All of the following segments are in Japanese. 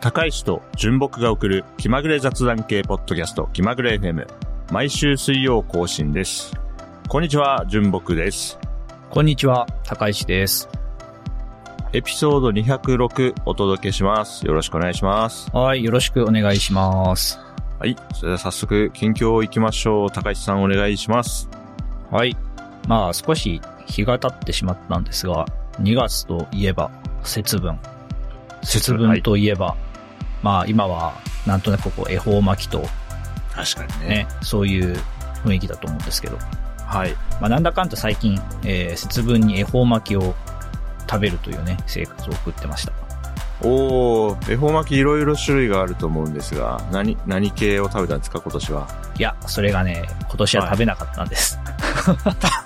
高石と純木が送る気まぐれ雑談系ポッドキャスト気まぐれ FM。毎週水曜更新です。こんにちは、純木です。こんにちは、高石です。エピソード206お届けします。よろしくお願いします。はい、よろしくお願いします。はい。それでは早速、近況行きましょう。高石さんお願いします。はい。まあ、少し日が経ってしまったんですが、2月といえば節分。節分といえば、まあ今はなんとなくこう恵方巻きと確かにね。ね、そういう雰囲気だと思うんですけど、はい。まあなんだかんだ最近、えー節分に恵方巻きを食べるというね、生活を送ってました。おー、恵方巻きいろいろ種類があると思うんですが、何、何系を食べたんですか、今年は？いや、それがね、今年は食べなかったんです。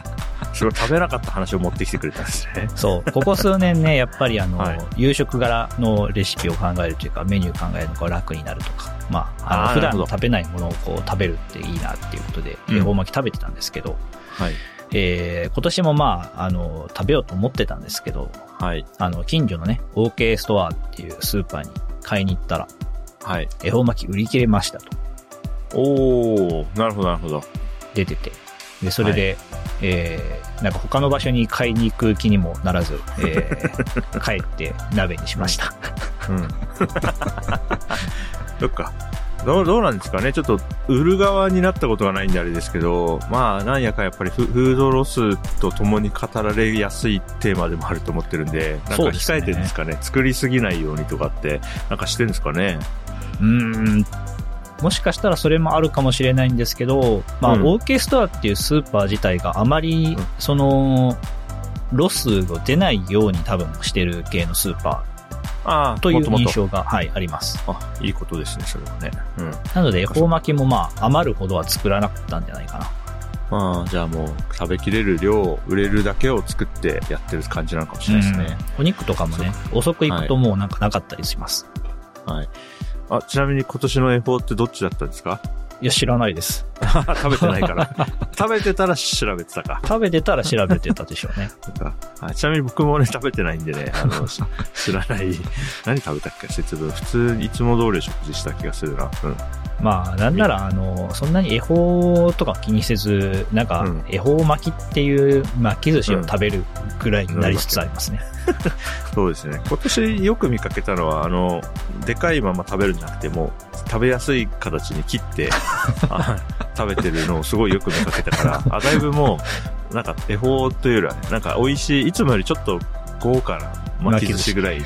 それを食べなかった話を持ってきてくれたんですね。そう。ここ数年ね、やっぱりあの、はい夕食柄のレシピを考えるというか、メニュー考えるのが楽になるとか、まあ、あの普段食べないものをこう食べるっていいなっていうことで、うん恵方巻き食べてたんですけど、はい。えー、今年もまあ、あの、食べようと思ってたんですけど、はい。あの、近所のね、OK ストアっていうスーパーに買いに行ったら、はい。恵方巻き売り切れましたとおー、なるほど、なるほど。出てて、で、それで、えー、なんか他の場所に買いに行く気にもならず、えー、帰って鍋にしました。うん。そっか。どう、どうなんですかねちょっと、売る側になったことがないんであれですけど、まあ、なんやかやっぱりフフードロスと共に語られやすいテーマでもあると思ってるんで、なんか控えてるんですかね作りすぎないようにとかって、なんかしてるんですかねうーん。もしかしたらそれもあるかもしれないんですけど、まあ、うん OK ストアっていうスーパー自体があまりうん、その、ロスが出ないように多分してる系のスーパああ、ーという印象が、はい、あります。あ、いいことですね、それはね。うん。なので、恵方巻きもまあ、余るほどは作らなかったんじゃないかな。まあ、じゃあもう、食べきれる量、売れるだけを作ってやってる感じなのかもしれないですね。うんお肉とかもね、遅く行くともうなんかなかったりします。はい。あ、ちなみに今年の恵方ってどっちだったんですか？いや、知らないです。食べてないから。食べてたら調べてたか。食べてたら調べてたでしょうね。ちなみに僕もね、食べてないんでね、あの、し知らない。何食べたっけ？節分。普通にいつも通り食事した気がするな。うん。まあ、なんなら、あの、そんなに恵方とか気にせず、なんかうん、恵方巻きっていう巻き寿司を食べるぐらいになりつつありますね。そうですね。今年よく見かけたのは、あの、でかいまま食べるんじゃなくても、食べやすい形に切って、あ食べてるのをすごいよく見かけたから、あ、だいぶもう、なんか恵方というよりはね、なんか美味しい、いつもよりちょっと豪華な巻き寿司ぐらいに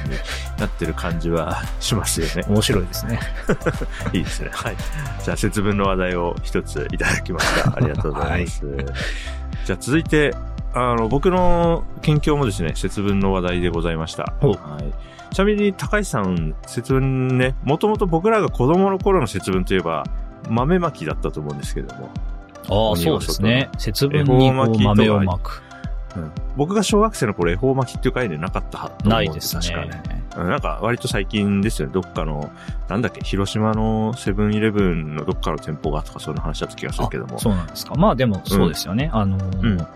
なってる感じはしますよね。面白いですね。いいですね。はい。じゃあ、節分の話題を一ついただきました。ありがとうございます。じゃあ、続いて、あの、僕の近況もですね、節分の話題でございました。はい。ちなみに、高橋さん、節分ね、もともと僕らが子供の頃の節分といえば、豆まきだったと思うんですけれども、ああ、そうですね。節分に豆をまく。うん、僕が小学生の頃、恵方巻きっていう概念なかったと思うんないですね。確かね。うんなんか割と最近ですよね。どっかの、なんだっけ、広島のセブンイレブンのどっかの店舗がとかそんな話だった気がするけども。そうなんですか。まあでもそうですよね。あのー、うん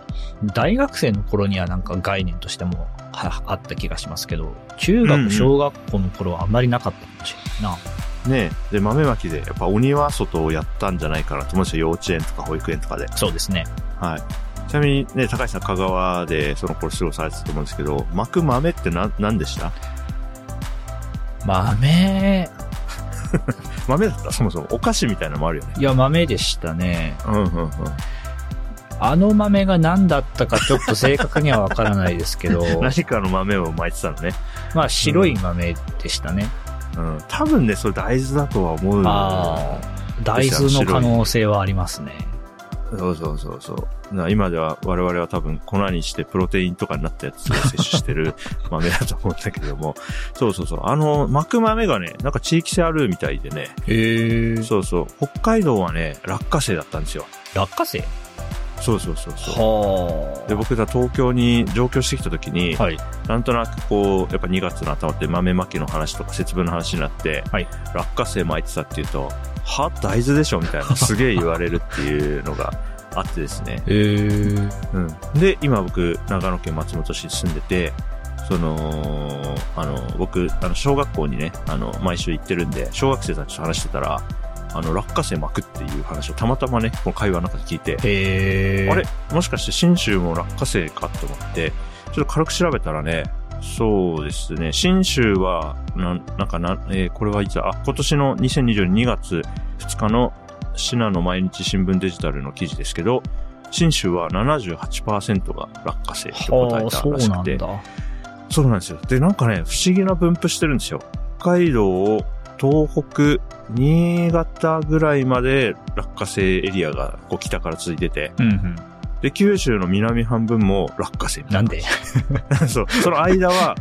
大学生の頃にはなんか概念としてもはあった気がしますけど、中学、うんうん小学校の頃はあんまりなかったかもしれないな。ねえ。で、豆まきで、やっぱ鬼は外をやったんじゃないかなと思うんですよ。幼稚園とか保育園とかで。そうですね。はい。ちなみにね、高橋さん香川でその頃過ごされてたと思うんですけど、巻く豆って何、何でした？豆、豆だった？そもそも。お菓子みたいなのもあるよね。いや豆でしたね。うんうんうん。あの豆が何だったかちょっと正確にはわからないですけど、何かの豆を巻いてたのね。まあ白い豆でしたね。うん。多分ね、それ大豆だとは思う。ああ、大豆の可能性はありますね。そうそうそうそう。な今では我々は多分粉にしてプロテインとかになったやつを摂取してる 豆だと思うんだけども。そうそうそう。あの、巻く豆がね、なんか地域性あるみたいでね。へえ。そうそう。北海道はね、落花生だったんですよ。落花生？そうそうそうそう。はで、僕が東京に上京してきた時に、はい。なんとなくこう、やっぱ2月の頭って豆まきの話とか節分の話になって、はい落花生巻いてたっていうと、は大豆でしょみたいな、すげえ言われるっていうのがあってですね。うん。で、今僕、長野県松本市に住んでて、その、あの、僕、あの、小学校にね、あの、毎週行ってるんで、小学生たちと話してたら、あの、落花生巻くっていう話をたまたまね、この会話の中で聞いて、あれ？もしかして新州も落花生かと思って、ちょっと軽く調べたらね、そうですね、新州は、なん、なんかな、えーこれはいつだ？あ、今年の2022月2日の信濃毎日新聞デジタルの記事ですけど、新州は78%が落花生と答えたらしくて、なんだ。そうなんですよ。で、なんかね、不思議な分布してるんですよ。北海道、東北、新潟ぐらいまで落花生エリアがこう北から続いてて、うんうん。で、九州の南半分も落花生みたないんで？な。そう。その間は、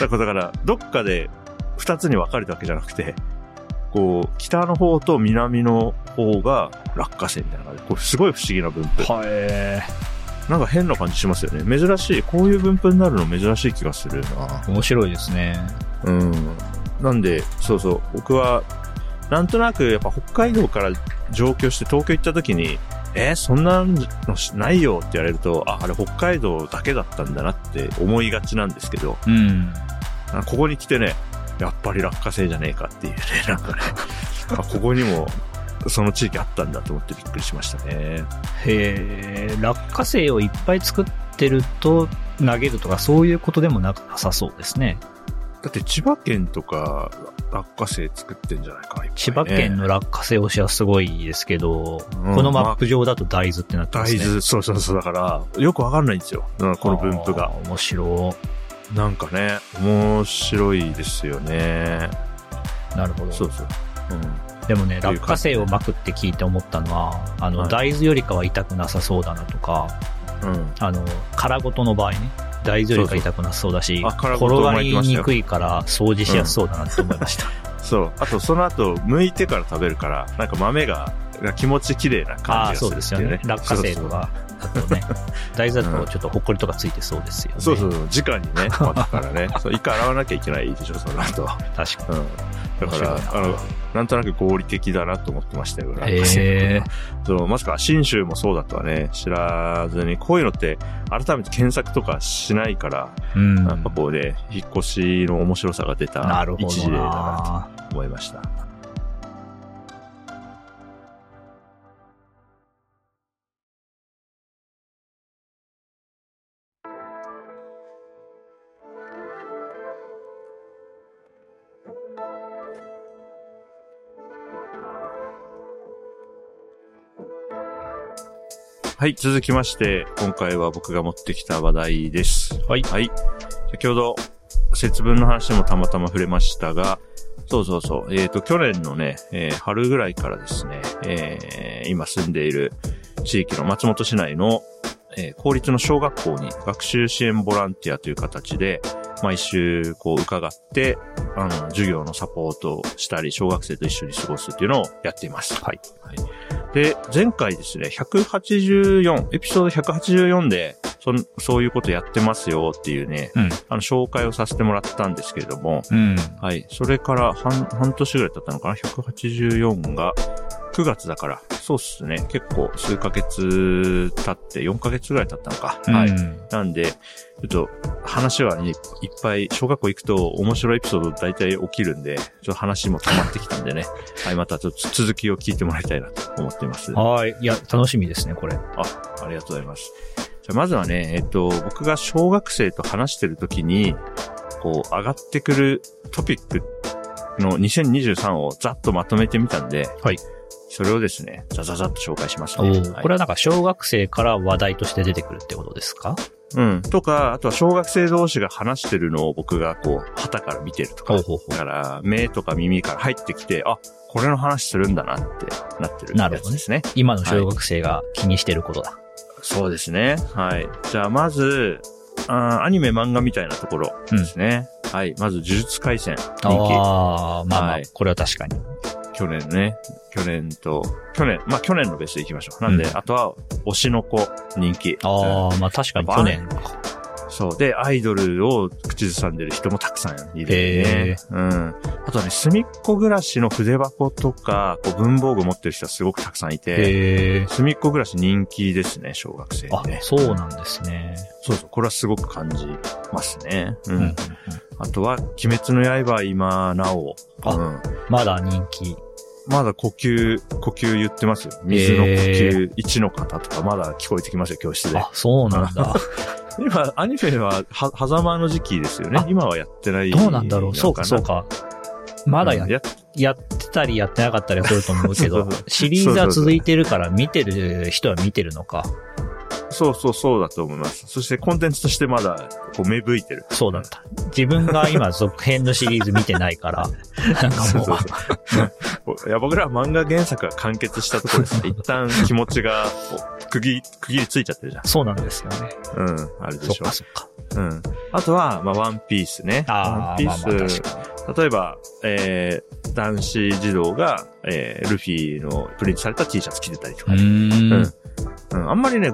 だから、だからどっかで二つに分かれたわけじゃなくて、こう、北の方と南の方が落花生みたいな感じで、これすごい不思議な分布。はえなんか変な感じしますよね。珍しい。こういう分布になるの珍しい気がするな。ー、面白いですね。うん。なんで、そうそう、僕は、なんとなく、やっぱ北海道から上京して東京行った時に、えーそんなのしないよって言われると、あ、あれ北海道だけだったんだなって思いがちなんですけど、うん。あここに来てね、やっぱり落花生じゃねえかっていうね、なんかね、あここにも、その地域あったんだと思ってびっくりしましたね。へえ、落花生をいっぱい作ってると投げるとかそういうことでもなさそうですね。だって千葉県とか落花生作ってんじゃないかね千葉県の落花生推しはすごいですけど、うんこのマップ上だと大豆ってなってますね。大豆、そうそうそう、だから、よくわかんないんですよ。うんこの分布が。面白なんかね、面白いですよね。い。なるほど。そうそう。うん。でもね、落花生を巻くって聞いて思ったのは、あの、はい大豆よりかは痛くなさそうだなとか、うん。あの、殻ごとの場合ね、大豆よりか痛くなさそうだし、転がりにくいから掃除しやすそうだなって思いました。そう。あと、その後、剥いてから食べるから、なんか豆が、が気持ち綺麗なああ、感じがそうですよするっていうね。。ね落花生とかだとね、大とちょっとほこりとかついてそうですよね。そうそうそう、直にね、巻くからね。そう、一回洗わなきゃいけないでしょ、その後。確かうん。だから、あの、なんとなく合理的だなと思ってましたよ、え。そう、まさか、新州もそうだとはね、知らずに、こういうのって、改めて検索とかしないから、うん。やっぱこうね、引っ越しの面白さが出た一例だなな。と思いました。はい、続きまして、今回は僕が持ってきた話題です。はい。はい。先ほど、節分の話もたまたま触れましたが、そうそうそう。えっ、と、去年のね、えー春ぐらいからですね、えー今住んでいる地域の松本市内の、えー公立の小学校に学習支援ボランティアという形で、毎週こう伺って、あの、授業のサポートをしたり、小学生と一緒に過ごすっていうのをやっています。はい。はい。で、前回ですね、184、エピソード184で、そんそういうことやってますよっていうね、うん。あの、紹介をさせてもらったんですけれども、うん。はい。それから半、半年ぐらい経ったのかな ?184 が9月だから、そうっすね。結構数ヶ月経って、4ヶ月ぐらい経ったのか。はい。うんなんで、ちょっと話はね、いっぱい、小学校行くと面白いエピソード大体起きるんで、ちょっと話も溜まってきたんでね。はい、またちょっと続きを聞いてもらいたいなと思っています。あはい。いや、楽しみですね、これ。ありがとうございます。じゃあまずはね、えっと、僕が小学生と話してるときに、こう、上がってくるトピックの2023をざっとまとめてみたんで、はい。それをですね、ザザザっと紹介しますおね。ーこれはなんか小学生から話題として出てくるってことですか？うん。とか、あとは小学生同士が話してるのを僕がこう、旗から見てるとか。だから、目とか耳から入ってきて、あ、これの話するんだなってなってるなるほどですね。今の小学生が気にしてることだ。そうですね。はい。じゃあ、まず、あーアニメ漫画みたいなところですね。はい。まず、呪術廻戦。人気。ああ、まあまあはい、これは確かに。去年ね。去年と、去年、まあ去年のベストいきましょう。なんで、うんあとは、推しの子、人気。ああ、まあ確かに去年。そう。で、アイドルを口ずさんでる人もたくさんいるへね。うん。あとはね、隅っこ暮らしの筆箱とか、こう文房具持ってる人はすごくたくさんいて、へえ。隅っこ暮らし人気ですね、小学生あね。、そうなんですね。そうそう。これはすごく感じますね。う。うんん。あとは、鬼滅の刃は今なお、あうんまだ人気。まだ呼吸、呼吸言ってます？よ。水の呼吸1の方とかまだ聞こえてきますよ、教室で。あ、そうなんだ。今、アニメは、は、狭間の時期ですよねあ。今はやってないどうなんだろう。そうか、のそうか。まだや,、うんやっやってたりやってなかったりはすると思うけど シリーズは続いてるから見てる人は見てるのか。そうそうそうだと思います。そしてコンテンツとしてまだ、こう芽吹いてる。そうだった。自分が今続編のシリーズ見てないから、なんかもう。いや、僕らは漫画原作が完結したところですね。一旦気持ちが、区切り、区切りついちゃってるじゃん。そうなんですよね。うん、あれでしょそっか。そっか。うん。あとは、まあ、ワンピースね。ああ、ワンピまあまあース、確か例えば、えー、男子児童が、えー、ルフィのプリントされた T シャツ着てたりとかね。ーん。うん、あんまりね、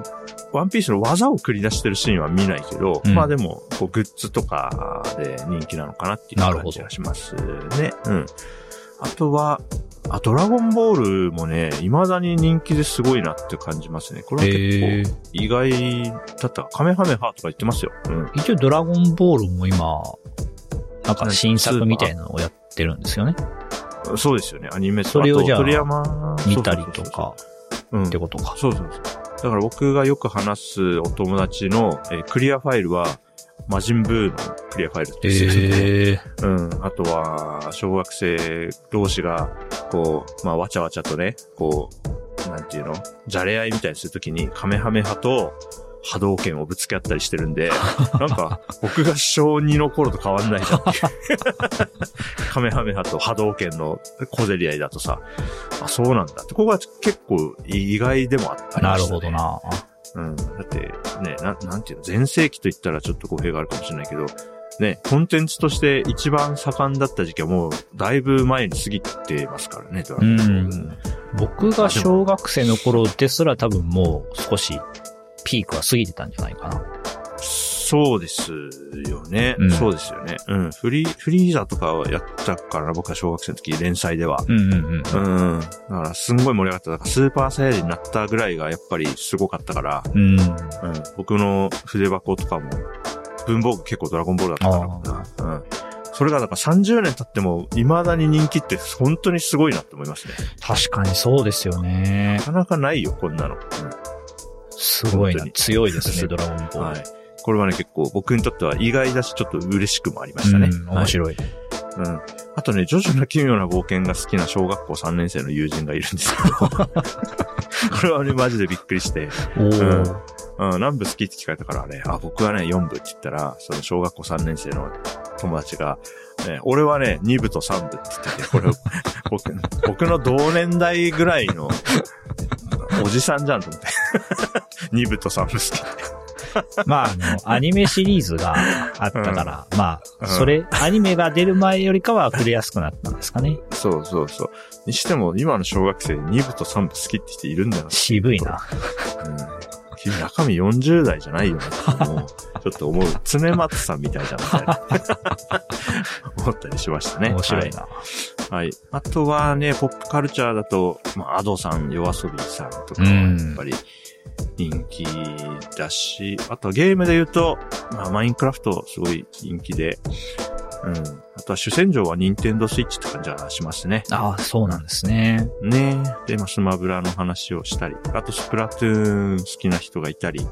ワンピースの技を繰り出してるシーンは見ないけど、うんまあでも、こう、グッズとかで人気なのかなっていう感じがしますね。うん。あとは、あ、ドラゴンボールもね、未だに人気ですごいなって感じますね。これはへ結構意外だった。カメハメハとか言ってますよ。うん。一応ドラゴンボールも今、なんか新作みたいなのをやってるんですよね。そうですよね。アニメとそれをじゃあと鳥山見たりとか、うん。ってことか。そうそうそう。だから僕がよく話すお友達の、えークリアファイルは、魔人ブーのクリアファイルって言ってるええうん。あとは、小学生同士が、こう、まあ、わちゃわちゃとね、こう、なんていうの？じゃれ合いみたいにするときに、カメハメハと波動拳をぶつけ合ったりしてるんで、なんか、僕が小2の頃と変わんないじゃんっていう。カメハメハと波動拳の小競り合いだとさ、あ、そうなんだって。ここは結構意外でもあった、なるほど。な。うん。だって、ね、ななんていうの、前世紀と言ったらちょっと語弊があるかもしれないけど、ね、コンテンツとして一番盛んだった時期はもう、だいぶ前に過ぎてますからね、うん。僕が小学生の頃ですら多分もう少しピークは過ぎてたんじゃないかな。そうですよね、うんそうですよね。うん。フリー、フリーザとかはやったからな、僕は小学生の時、連載では。うんうんうん。うん。だから、すんごい盛り上がった。だから、スーパーサイヤ人になったぐらいが、やっぱりすごかったから、うん。うん。僕の筆箱とかも、文房具結構ドラゴンボールだったから、うん。それが、だから30年経っても、未だに人気って本当にすごいなって思いますね。確かにそうですよねな。かなかないよ、こんなの。すごいな強いですね、ドラゴンボうん。ール。はい。これはね、結構僕にとっては意外だし、ちょっと嬉しくもありましたね。うん、面白い。はいうん。あとね、ジョジョの奇妙な冒険が好きな小学校3年生の友人がいるんですけど、これはね、マジでびっくりして、おー。うん、何部好きって聞かれたからね、あ、僕はね、4部って言ったら、その小学校3年生の友達が、ね、俺はね、2部と3部って言ってて、これ、僕、僕の同年代ぐらいの、おじさんじゃんと思って。2部と3部好き。まあ、あの、アニメシリーズがあったから、まあ、うんそれ、アニメが出る前よりかは触れやすくなったんですかね。そうそうそう。にしても、今の小学生2部と3部好きって人いるんだよな。渋いな。うん。君中身40代じゃないよな、もう、ちょっと思う。常松さんみたいじゃん、みたいな。思ったりしましたね。面白いな。はい。はい。あとはね、ポップカルチャーだと、まあ、アドさん、夜遊びさんとかやっぱり人気だし、あとはゲームで言うと、まあ、マインクラフトすごい人気で、うん。あとは主戦場はニンテンドースイッチって感じがしますね。ああ、そうなんですね。ねで、まあ、スマブラの話をしたり、あとスプラトゥーン好きな人がいたり、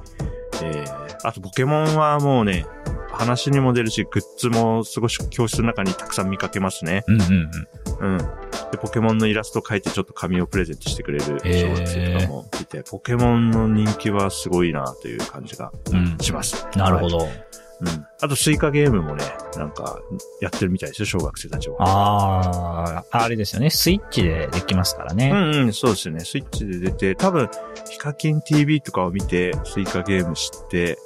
えー、あとポケモンはもうね、話にも出るし、グッズもすごい教室の中にたくさん見かけますね。うんうんうん。うん。で、ポケモンのイラスト描いてちょっと紙をプレゼントしてくれる小学生とかもいて、ポケモンの人気はすごいなという感じがうん。します。なるほど。はいうん。あとスイカゲームもね、なんか、やってるみたいですよ、小学生たちは。ああ、あれですよね。スイッチでできますからね。うんうん、そうですよね。スイッチで出て、多分、ヒカキン TV とかを見て、スイカゲーム知って、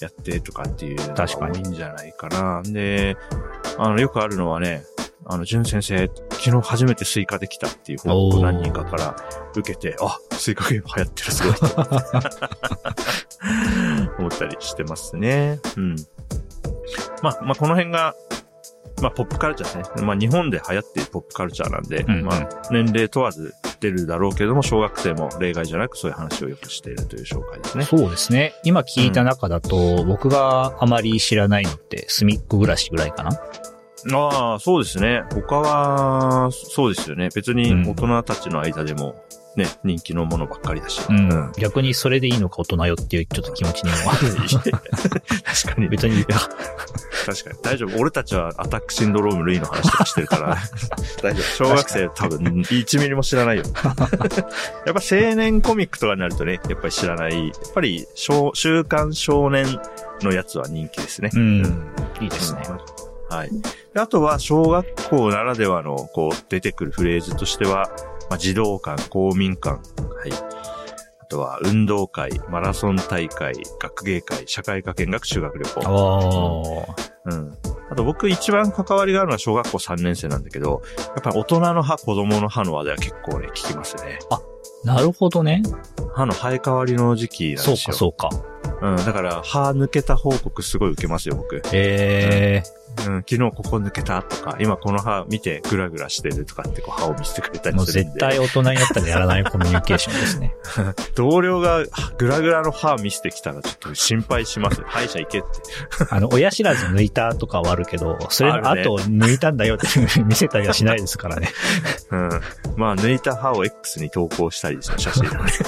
やってとかっていうのが確かに多いんじゃないかな。で、あの、よくあるのはね、あの、淳先生、昨日初めてスイカできたっていう報告を何人かから受けて、あ、スイカゲーム流行ってる、すごいと思ったりしてますね。うん。まあ、まあ、この辺が、まあ、ポップカルチャーですね。まあ、日本で流行っているポップカルチャーなんで、うんうんまあ、年齢問わずてるだろうけども、小学生も例外じゃなくそういう話をよくしているという紹介ですね。そうですね。今聞いた中だと、僕があまり知らないのって、隅っこ暮らしぐらいかな。ああ、そうですね。他は、そうですよね。別に大人たちの間でも、ね、人気のものばっかりだし。うん。逆にそれでいいのか大人よっていうちょっと気持ちにも。確かに。別に、確かに。大丈夫。俺たちはアタックシンドローム類の話とかしてるから。大丈夫。小学生多分1ミリも知らないよ。やっぱ青年コミックとかになるとね、やっぱり知らない。やっぱり、週刊少年のやつは人気ですね。うん。いいですね。はい。あとは、小学校ならではの、こう、出てくるフレーズとしては、まあ、児童館、公民館、はい。あとは、運動会、マラソン大会、学芸会、社会科見学、修学旅行。ああ。うん。あと僕一番関わりがあるのは小学校3年生なんだけど、やっぱり大人の歯、子供の歯の話題は結構ね、聞きますね。あ、なるほどね。歯の生え変わりの時期なんですよ。そうか、そうか。うん、だから歯抜けた報告すごい受けますよ、僕。ええー。うん、昨日ここ抜けたとか、今この歯見てグラグラしてるとかってこう歯を見せてくれたりもうするんで。絶対大人になったらやらない コミュニケーションですね。同僚がグラグラの歯見せてきたらちょっと心配します。歯医者行けって。あの、親知らず抜いたとかはあるけど、それの後抜いたんだよって見せたりはしないですからね。うん。まあ、抜いた歯を X に投稿したりですね、写真をね。ちょ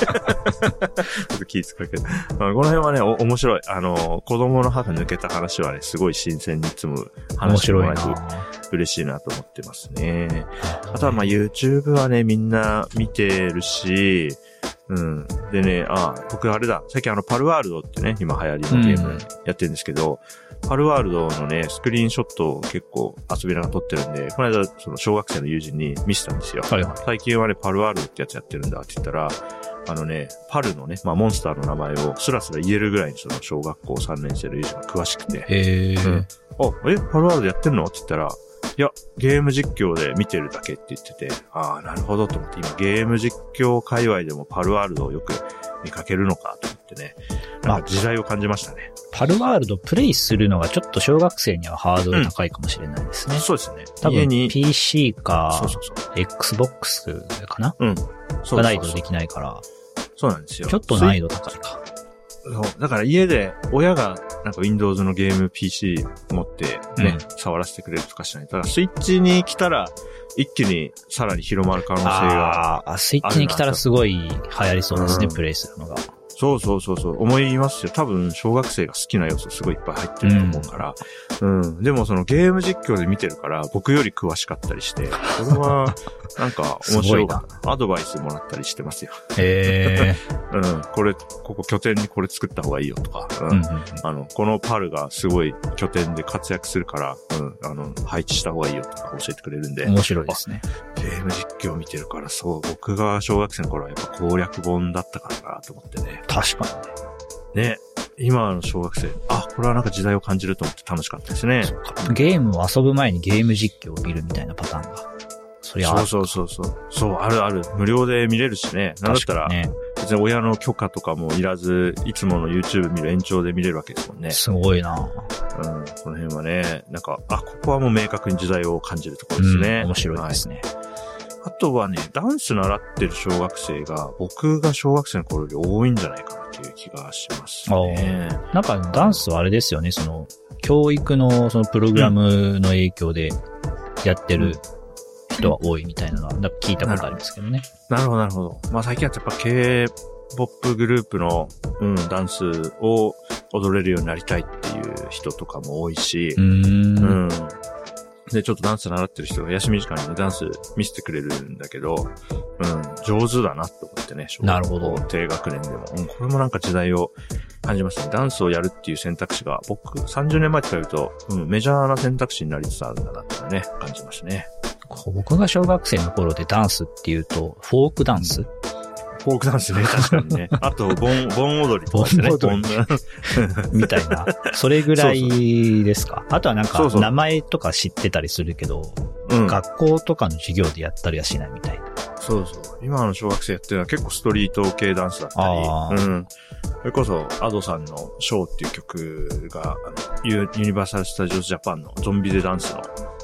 っと気ぃ使うけど。まあ、この辺はね、お面白い。あの、子供の歯が抜けた話はね、すごい新鮮にいつも面話しても白いならえる嬉しいなと思ってますね。あとはまあ YouTube はね、みんな見てるし、うん。でね、あ、僕あれだ。最近あの、パルワールドってね、今流行りのゲームやってるんですけど、パルワールドのね、スクリーンショットを結構遊びながら撮ってるんで、この間、その小学生の友人に見せたんですよ。はいはい。最近はね、パルワールドってやつやってるんだって言ったら、あのね、パルのね、まあモンスターの名前をスラスラ言えるぐらいにその小学校3年生の友人が詳しくて、ええー。うん。あ、え、パルワールドやってんの？って言ったら、いや、ゲーム実況で見てるだけって言ってて、ああ、なるほどと思って、今ゲーム実況界隈でもパルワールドをよく見かけるのかと思ってね、なんか時代を感じましたね。パルワールドプレイするのがちょっと小学生にはハードル高いかもしれないですね。そうですね。多分 PC かそうそうそう。Xbox かな？うん。そうがないとできないから、そうなんですよ。ちょっと難易度高いか。そうだから家で親がなんか Windows のゲーム PC 持ってね、う触らせてくれるとかしないと。だからスイッチに来たら一気にさらに広まる可能性が。ああ、スイッチに来たらすごい流行りそうですね、うんプレイするのが。そうそうそうそう。思いますよ。多分小学生が好きな要素すごいいっぱい入ってると思うから。うん。でもそのゲーム実況で見てるから僕より詳しかったりして、これはなんか面白いな。アドバイスもらったりしてますよ。へえ。うん。これ、ここ拠点にこれ作った方がいいよとか。うんうんうんうんあの、このパルがすごい拠点で活躍するから、うん、あの、配置した方がいいよとか教えてくれるんで、面白いですね。ゲーム実況見てるから、そう、僕が小学生の頃はやっぱ攻略本だったからなと思ってね。確かにね。ね、今の小学生、あ、これはなんか時代を感じると思って楽しかったですね。ゲームを遊ぶ前にゲーム実況を見るみたいなパターンが。そりゃあるそうそうそうそう。そう、あるある。無料で見れるしね。なんだったら、ね。別に親の許可とかもいらず、いつもの YouTube 見る延長で見れるわけですもんね。すごいなうん、この辺はね、なんか、あ、ここはもう明確に時代を感じるところですね。うん面白いですね。あとはね、ダンス習ってる小学生が、僕が小学生の頃より多いんじゃないかなっていう気がしますね。なんかダンスはあれですよね、その、教育のそのプログラムの影響でやってる人は多いみたいなのは、聞いたことありますけどね。なるほど、なるほど。まあ最近はやっぱ K-POP グループの、うん、ダンスを踊れるようになりたいっていう人とかも多いしう、ーん。うん。で、ちょっとダンス習ってる人が休み時間にね、ダンス見せてくれるんだけど、うん、上手だなと思ってね、小なるほど低学年でも。うん、これもなんか時代を感じますね。ダンスをやるっていう選択肢が、僕、30年前と比べると、うん、メジャーな選択肢になりつつあるんだなってね、感じますね。僕が小学生の頃でダンスっていうと、フォークダンスフォークダンスね、確かにね。あと、盆、盆踊りとかね。盆踊 みたいな。それぐらいですか？あとはなんかそう、そう名前とか知ってたりするけど、うん。学校とかの授業でやったりはしないみたいな。そうそう。今の小学生やってるのは結構ストリート系ダンスだったり、うん。それこそ、アドさんのショーっていう曲が、あのユユニバーサル・スタジオ・ジャパンのゾンビでダンスの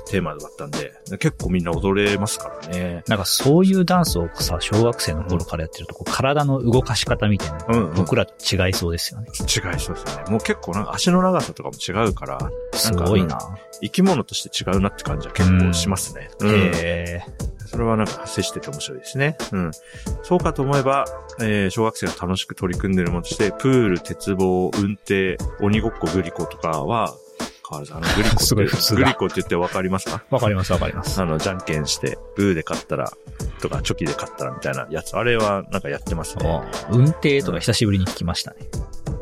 テーマだったんで、結構みんな踊れますからね。なんかそういうダンスをさ、小学生の頃からやってると、こう体の動かし方みたいな、うん、うん。僕らと違いそうですよね。違いそうですよね。もう結構なんか足の長さとかも違うから、すごいな。生き物として違うなって感じは結構しますね。うん。へえ。それはなんか接してて面白いですね。うん。そうかと思えば、えー、小学生が楽しく取り組んでるものとして、プール、鉄棒、運転、鬼ごっこ、グリコとかは、あの、グリコって、すごい普通だグリコって言ってわかりますか？わかりますわかります。あの、じゃんけんして、グーで勝ったら、とか、チョキで勝ったらみたいなやつ。あれはなんかやってますね。運転とか久しぶりに聞きましたね。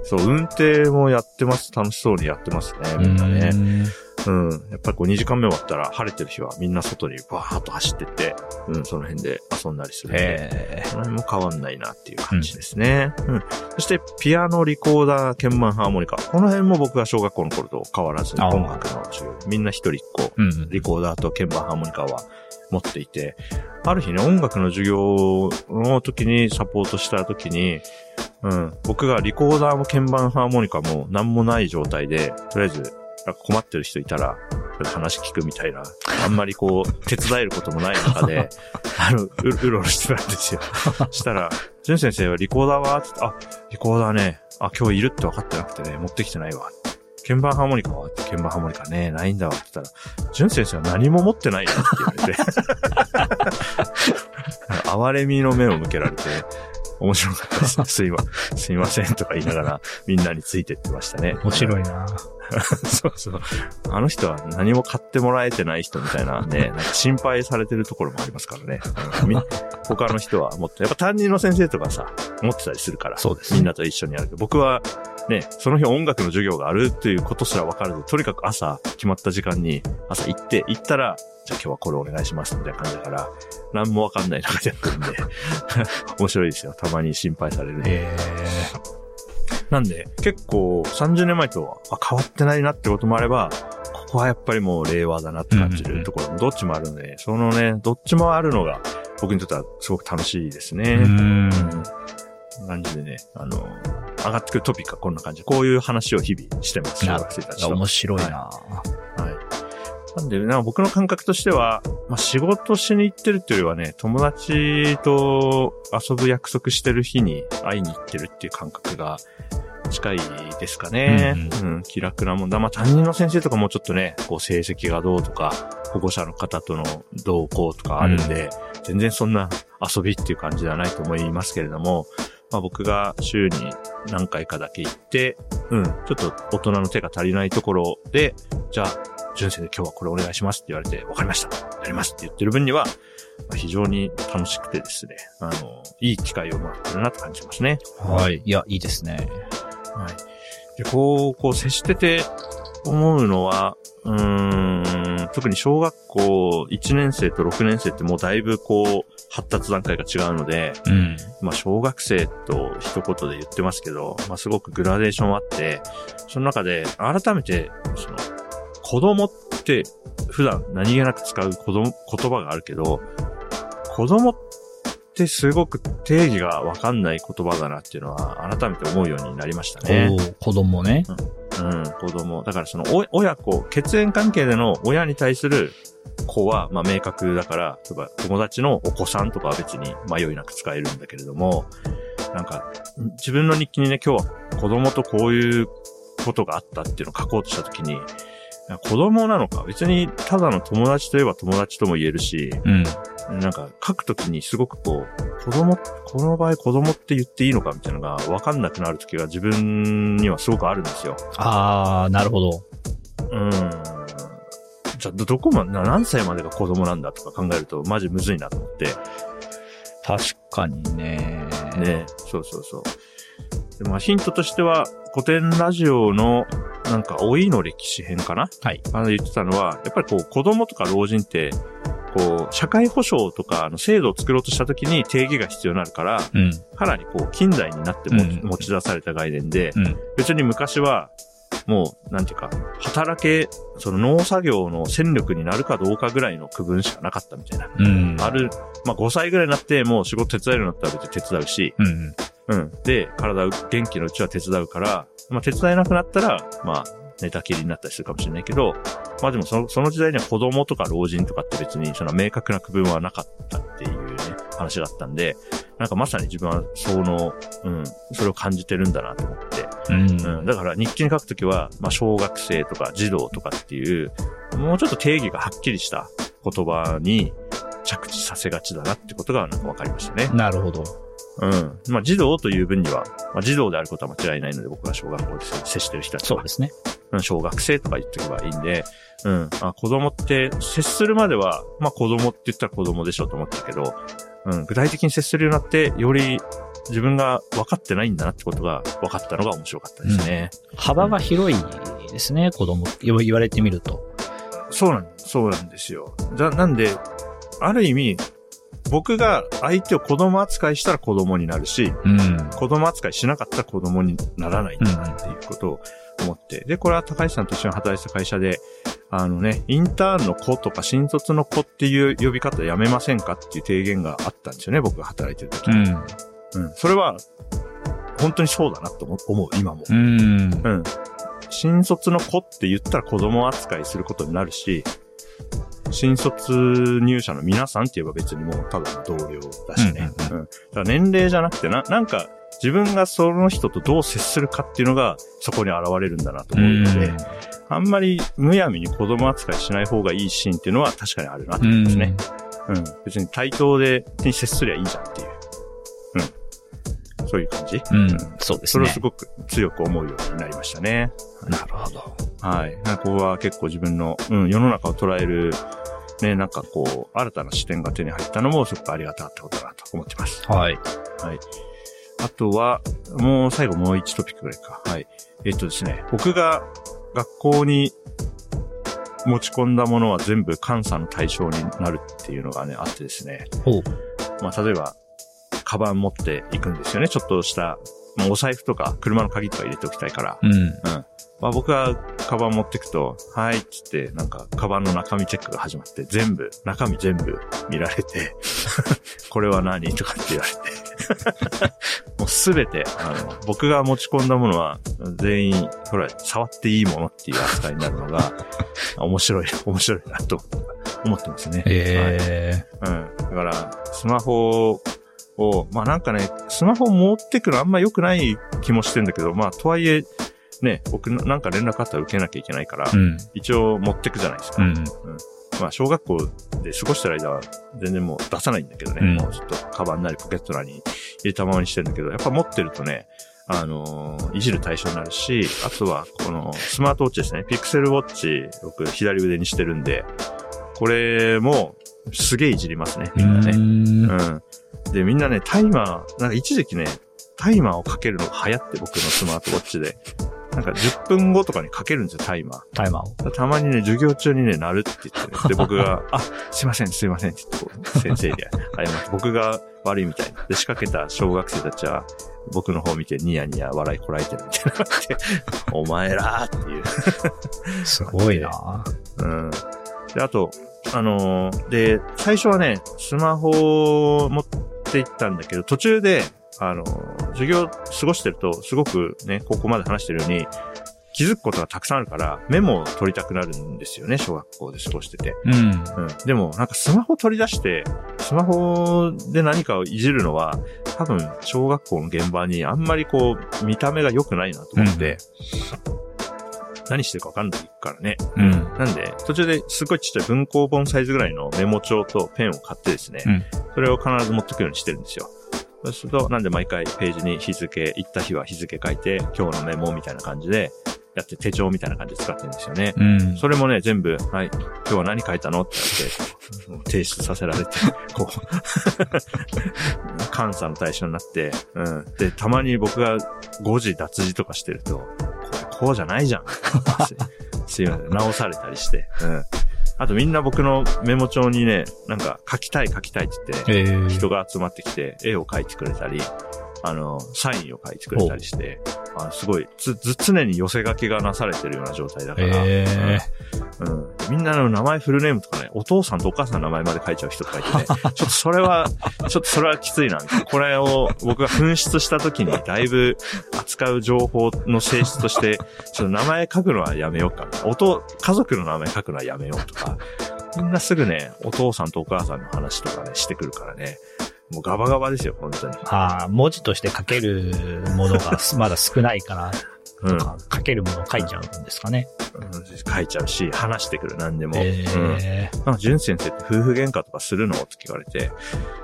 そう、運転もやってます。楽しそうにやってますね、みんなね。ね。うん。やっぱりこう2時間目終わったら晴れてる日はみんな外にバーッと走ってって、うん、その辺で遊んだりするんで。その辺も変わんないなっていう感じですね。うん。そして、ピアノ、リコーダー、鍵盤、ハーモニカ。この辺も僕が小学校の頃と変わらず、あー音楽の授業、みんな一人一個、うん。リコーダーと鍵盤、ハーモニカは持っていて、ある日ね、音楽の授業の時にサポートした時に、うん、僕がリコーダーも鍵盤、ハーモニカも何もない状態で、とりあえず、困ってる人いたら、話聞くみたいな、あんまりこう、手伝えることもない中で、あの、ううろうろしてたんですよ。したら、ジュン先生はリコーダーは？つってあ、リコーダーね、あ、今日いるって分かってなくてね、持ってきてないわ。鍵盤ハーモニカは？鍵盤ハーモニカね、ないんだわって言ったら、ジュン先生は何も持ってないよって言われて。哀れみの目を向けられて、面白かったです。すいま、すいませんとか言いながら、みんなについてってましたね。面白いな。そうそう。あの人は何も買ってもらえてない人みたいなね、なんか心配されてるところもありますからね。他の人はもっと、やっぱ担任の先生とかさ、持ってたりするから、そうですみんなと一緒にやるけど、僕はね、その日音楽の授業があるっていうことすら分からず、とにかく朝決まった時間に朝行って、行ったら、じゃあ今日はこれお願いしますみたいな感じだから、何もわかんない中でやってるんで、面白いですよ。たまに心配されるんで。へなんで、結構30年前とはあ変わってないなってこともあれば、ここはやっぱりもう令和だなって感じるところもどっちもあるので、そのね、どっちもあるのが僕にとってはすごく楽しいですえ。ね。うん。感じでね、あの、上がってくるトピックはこんな感じ。こういう話を日々してます。小な学生たちと。面白いな。はい。なんで、なんか僕の感覚としては、まあ、仕事しに行ってるっていうよりはね、友達と遊ぶ約束してる日に会いに行ってるっていう感覚が近いですかね。ううん、気楽なもんだ。まあ、担任の先生とかもちょっとね、こう成績がどうとか、保護者の方との動向とかあるんで、全然そんな遊びっていう感じではないと思いますけれども、まあ僕が週に何回かだけ行って、うん、ちょっと大人の手が足りないところで、じゃあ、純正で今日はこれお願いしますって言われて、わかりました。やりますって言ってる分には、まあ非常に楽しくてですね、あの、いい機会をもらってるなと感じますね。はい。いや、いいですね。はい。で、こう、こう接してて思うのは、うーん、特に小学校1年生と6年生ってもうだいぶこう、発達段階が違うので、うん。まあ、小学生と一言で言ってますけど、まあ、すごくグラデーションあって、その中で改めて、その、子供って普段何気なく使う子供、言葉があるけど、子供ってすごく定義がわかんない言葉だなっていうのは改めて思うようになりましたね。子供ね。うん、子供。だからその、お親子、血縁関係での親に対する子は、まあ明確だから、例えば友達のお子さんとかは別に迷いなく使えるんだけれども、なんか、自分の日記にね、今日は子供とこういうことがあったっていうのを書こうとしたときに、子供なのか、別にただの友達といえば友達とも言えるし、うん。なんか書くときにすごくこう、子供、この場合子供って言っていいのかみたいなのが分かんなくなるときが自分にはすごくあるんですよ。あー、なるほど。うん。じゃあ、ど、どこま何歳までが子供なんだとか考えると、マジむずいなと思って。確かにね。ねそうそうそう。でまあ、ヒントとしては、古典ラジオの、なんか、老いの歴史編かな？はい。あの言ってたのは、やっぱりこう、子供とか老人って、こう、社会保障とか、あの、制度を作ろうとした時に定義が必要になるから、うん。かなりこう、近代になっても、うん持ち出された概念で、うん。別に昔は、もう、なんていうか、働け、その農作業の戦力になるかどうかぐらいの区分しかなかったみたいな。うん。ある、まあ5歳ぐらいになってもう仕事手伝えるようになったら別に手伝うし、うん。うん。で、体を元気のうちは手伝うから、まあ手伝えなくなったら、まあ、寝たきりになったりするかもしれないけど、まあでもそのその時代には子供とか老人とかって別にその明確な区分はなかったっていうね、話があったんで、なんかまさに自分はその、うん、それを感じてるんだなと思って。うん、うん、だから日記に書くときは、まあ小学生とか児童とかっていう、もうちょっと定義がはっきりした言葉に着地させがちだなってことがなんか分かりましたね。なるほど。うん。まあ児童という分には、まあ児童であることは間違いないので僕が小学校で接してる人たちは。そうですね。うん、小学生とか言っておけばいいんで、うん。あ、子供って接するまでは、まあ子供って言ったら子供でしょと思ったけど、うん、具体的に接するようになって、より自分が分かってないんだなってことが分かったのが面白かったですね。うん、幅が広いですね、子供って言われてみると。そうなん、そうなんですよ。じゃ、なんで、ある意味、僕が相手を子供扱いしたら子供になるし、うん、子供扱いしなかったら子供にならないんだなっていうことを思って。で、これは高橋さんと一緒に働いた会社で、あのね、インターンの子とか新卒の子っていう呼び方やめませんかっていう提言があったんですよね、僕が働いてる時に。うん。うん。それは、本当にそうだなと思う、今も。うん。うん。新卒の子って言ったら子供扱いすることになるし、新卒入社の皆さんって言えば別にもうただの同僚だしね。うん、うん、だから年齢じゃなくてな、なんか自分がその人とどう接するかっていうのがそこに現れるんだなと思うので、あんまりむやみに子供扱いしない方がいいシーンっていうのは確かにあるなと思いますね。うん、別に対等でに接すりゃいいじゃんっていう。うん。そういう感じ？うん。そうですね。それをすごく強く思うようになりましたね。なるほど。はい。ここは結構自分の、うん、世の中を捉える、ね、なんかこう、新たな視点が手に入ったのもすごくありがたかったことだなと思ってます。はい。はい。あとは、もう最後もう1トピックぐらいか。はい。えっとですね、僕が学校に持ち込んだものは全部監査の対象になるっていうのがね、あってですね。ほう。まあ、例えば、カバン持っていくんですよね。ちょっとした、まあ、お財布とか車の鍵とか入れておきたいから。うん。うん。まあ僕はカバン持ってくと、はいっつって、なんか、カバンの中身チェックが始まって、全部、中身全部見られて これは何？とかって言われて もうすべて、あの、僕が持ち込んだものは、全員、ほら、触っていいものっていう扱いになるのが、面白い、面白いなと思ってますね。ええー、はい、うん。だから、スマホを、まあなんかね、スマホ持ってくのあんま良くない気もしてんだけど、まあとはいえ、ね、僕なんか連絡あったら受けなきゃいけないから、うん、一応持ってくじゃないですか。うん、うん、まあ、小学校で過ごしてる間は全然もう出さないんだけどね、うん、もうちょっとカバンなりポケットなりに入れたままにしてるんだけど、やっぱ持ってるとね、あのー、いじる対象になるし、あとは、この、スマートウォッチですね。ピクセルウォッチ、僕、左腕にしてるんで、これも、すげえいじりますね、みんなね。うん。で、みんなね、タイマー、なんか一時期ね、タイマーをかけるのが流行って、僕のスマートウォッチで。なんか10分後とかにかけるんですよ、タイマー。タイマーを。たまにね、授業中にね、鳴るって言ってね。で、僕が、あ、すいません、すいませんって言って先生に謝って、僕が悪いみたいな。で、仕掛けた小学生たちは、僕の方見てニヤニヤ笑いこらえてるみたいなってお前らっていうすごいなうん。で、あと、あのー、で、最初はね、スマホを持って行ったんだけど、途中で、あの、授業過ごしてると、すごくね、ここまで話してるように、気づくことがたくさんあるから、メモを取りたくなるんですよね、小学校で過ごしてて。うん。うん。でも、なんかスマホ取り出して、スマホで何かをいじるのは、多分、小学校の現場にあんまりこう、見た目が良くないなと思って、うん、何してるかわかんないからね。うん。なんで、途中ですごいちっちゃい文庫本サイズぐらいのメモ帳とペンを買ってですね、うん、それを必ず持ってくようにしてるんですよ。そうすると、なんで毎回ページに日付、行った日は日付書いて、今日のメモみたいな感じで、やって手帳みたいな感じで使ってるんですよね。うん。それもね、全部、はい、今日は何書いたのって言って、提出させられて、こう 監査の対象になって、うん。で、たまに僕が誤字脱字とかしてると、こうじゃないじゃん。すいません。直されたりして、うん。あとみんな僕のメモ帳にね、なんか書きたい書きたいって言って、人が集まってきて絵を描いてくれたり、あの、サインを書いてくれたりして、あすごい、つ、ず、常に寄せ書きがなされてるような状態だから、えうん。うんみんなの名前、フルネームとかね、お父さんとお母さんの名前まで書いちゃう人とかいてね、ちょっとそれは、ちょっとそれはきついな、みたいな。これを僕が紛失した時にだいぶ扱う情報の性質として、ちょっと名前書くのはやめようか。おと、家族の名前書くのはやめようとか、みんなすぐね、お父さんとお母さんの話とかね、してくるからね、もうガバガバですよ、本当に。ああ、文字として書けるものが まだ少ないから、とか書けるものを書いちゃうんですかね。うん書いちゃうし、話してくる、何でも。えうんんか、淳先生って夫婦喧嘩とかするの？って聞かれて、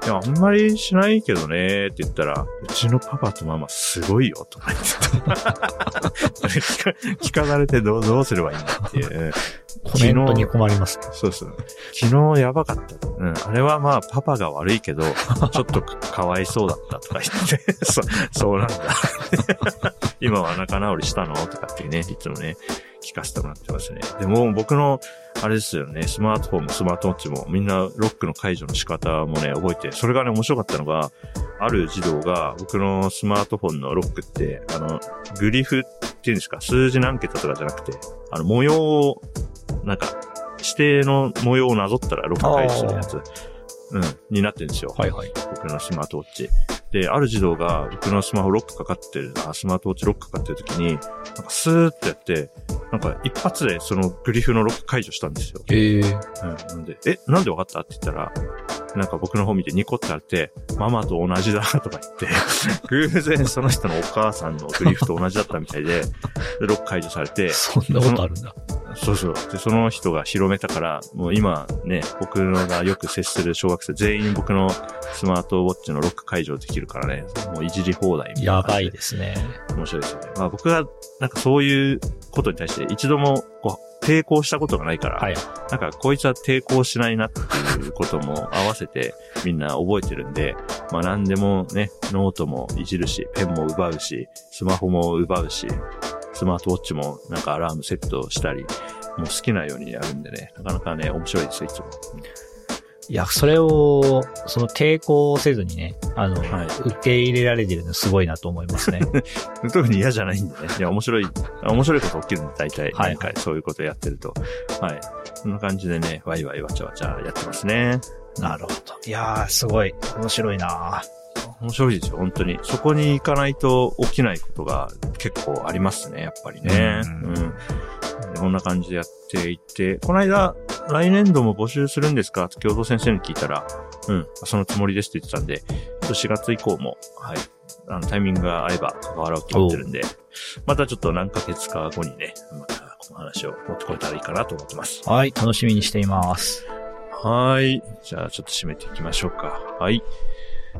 いや、あんまりしないけどねって言ったら、うちのパパとママすごいよとか言ってた。聞か聞かされてどうどうすればいいんだっていう。コメントに困ります。そうそう。昨日やばかった。うん。あれはまあ、パパが悪いけど、ちょっとかわいそうだったとか言って、そそうなんだ。今は仲直りしたの？とかってね、いつもね、聞かせてもらってますね。でも僕の、あれですよね、スマートフォンもスマートウォッチもみんなロックの解除の仕方もね、覚えて、それがね、面白かったのが、ある児童が僕のスマートフォンのロックって、あの、グリフっていうんですか、数字何桁とかじゃなくて、あの、模様を、なんか、指定の模様をなぞったらロック解除するやつ、うん、になってるんですよ。はいはい。僕のスマートウォッチ。で、ある児童が僕のスマホロックかかってる、あ、スマートウォッチロックかかってる時に、なんかスーってやって、なんか一発でそのグリフのロック解除したんですよ。ええうん。なんで、え、なんでわかった？って言ったら、なんか僕の方見てニコってあって、ママと同じだとか言って、偶然その人のお母さんのグリフと同じだったみたいで、でロック解除されて、そんなことあるんだ。そうそう。で、その人が広めたから、もう今ね、僕のがよく接する小学生全員僕のスマートウォッチのロック解除できるからね、もういじり放題みたいな。やばいですね。面白いですよね。まあ僕がなんかそういうことに対して一度もこう抵抗したことがないから、はい。なんかこいつは抵抗しないなっていうことも合わせてみんな覚えてるんで、まあ何でもね、ノートもいじるし、ペンも奪うし、スマホも奪うし、スマートウォッチもなんかアラームセットしたり、もう好きなようにやるんでね、なかなかね、面白いですよ、いつも。いや、それを、その抵抗せずにね、あの、はい受け入れられてるのすごいなと思いますね。特に嫌じゃないんでね。いや、面白い、面白いこと起きるんで、大体。はい何回そういうことやってると。はい。そんな感じでね、ワイワイわちゃわちゃやってますね。なるほど。いやー、すごい。面白いな面白いですよ、本当に。そこに行かないと起きないことが結構ありますね、やっぱりね。ううんん。こんな感じでやっていって、この間、来年度も募集するんですか？って共同先生に聞いたら、うん、そのつもりですって言ってたんで、ちょっと4月以降も、はい、あの、タイミングが合えば関わろうと思ってるんで、またちょっと何ヶ月か後にね、またこの話を持ってこれたらいいかなと思ってます。はい、楽しみにしています。はい。じゃあちょっと締めていきましょうか。はい。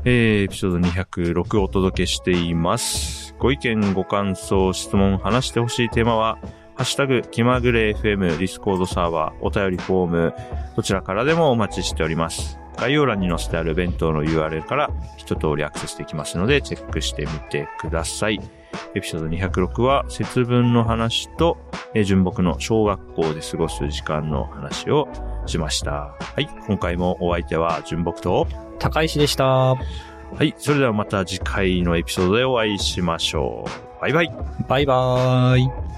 えー、エピソード206をお届けしています。ご意見、ご感想、質問、話してほしいテーマは、ハッシュタグ、気まぐれ FM、 Discord サーバー、お便りフォーム、どちらからでもお待ちしております。概要欄に載せてある弁当の URL から一通りアクセスできますので、チェックしてみてください。エピソード206は、節分の話と、えー純木の小学校で過ごす時間の話をしました。はい。今回もお相手は純木と、高石でした。はい。それではまた次回のエピソードでお会いしましょう。バイバイ。バイバーイ。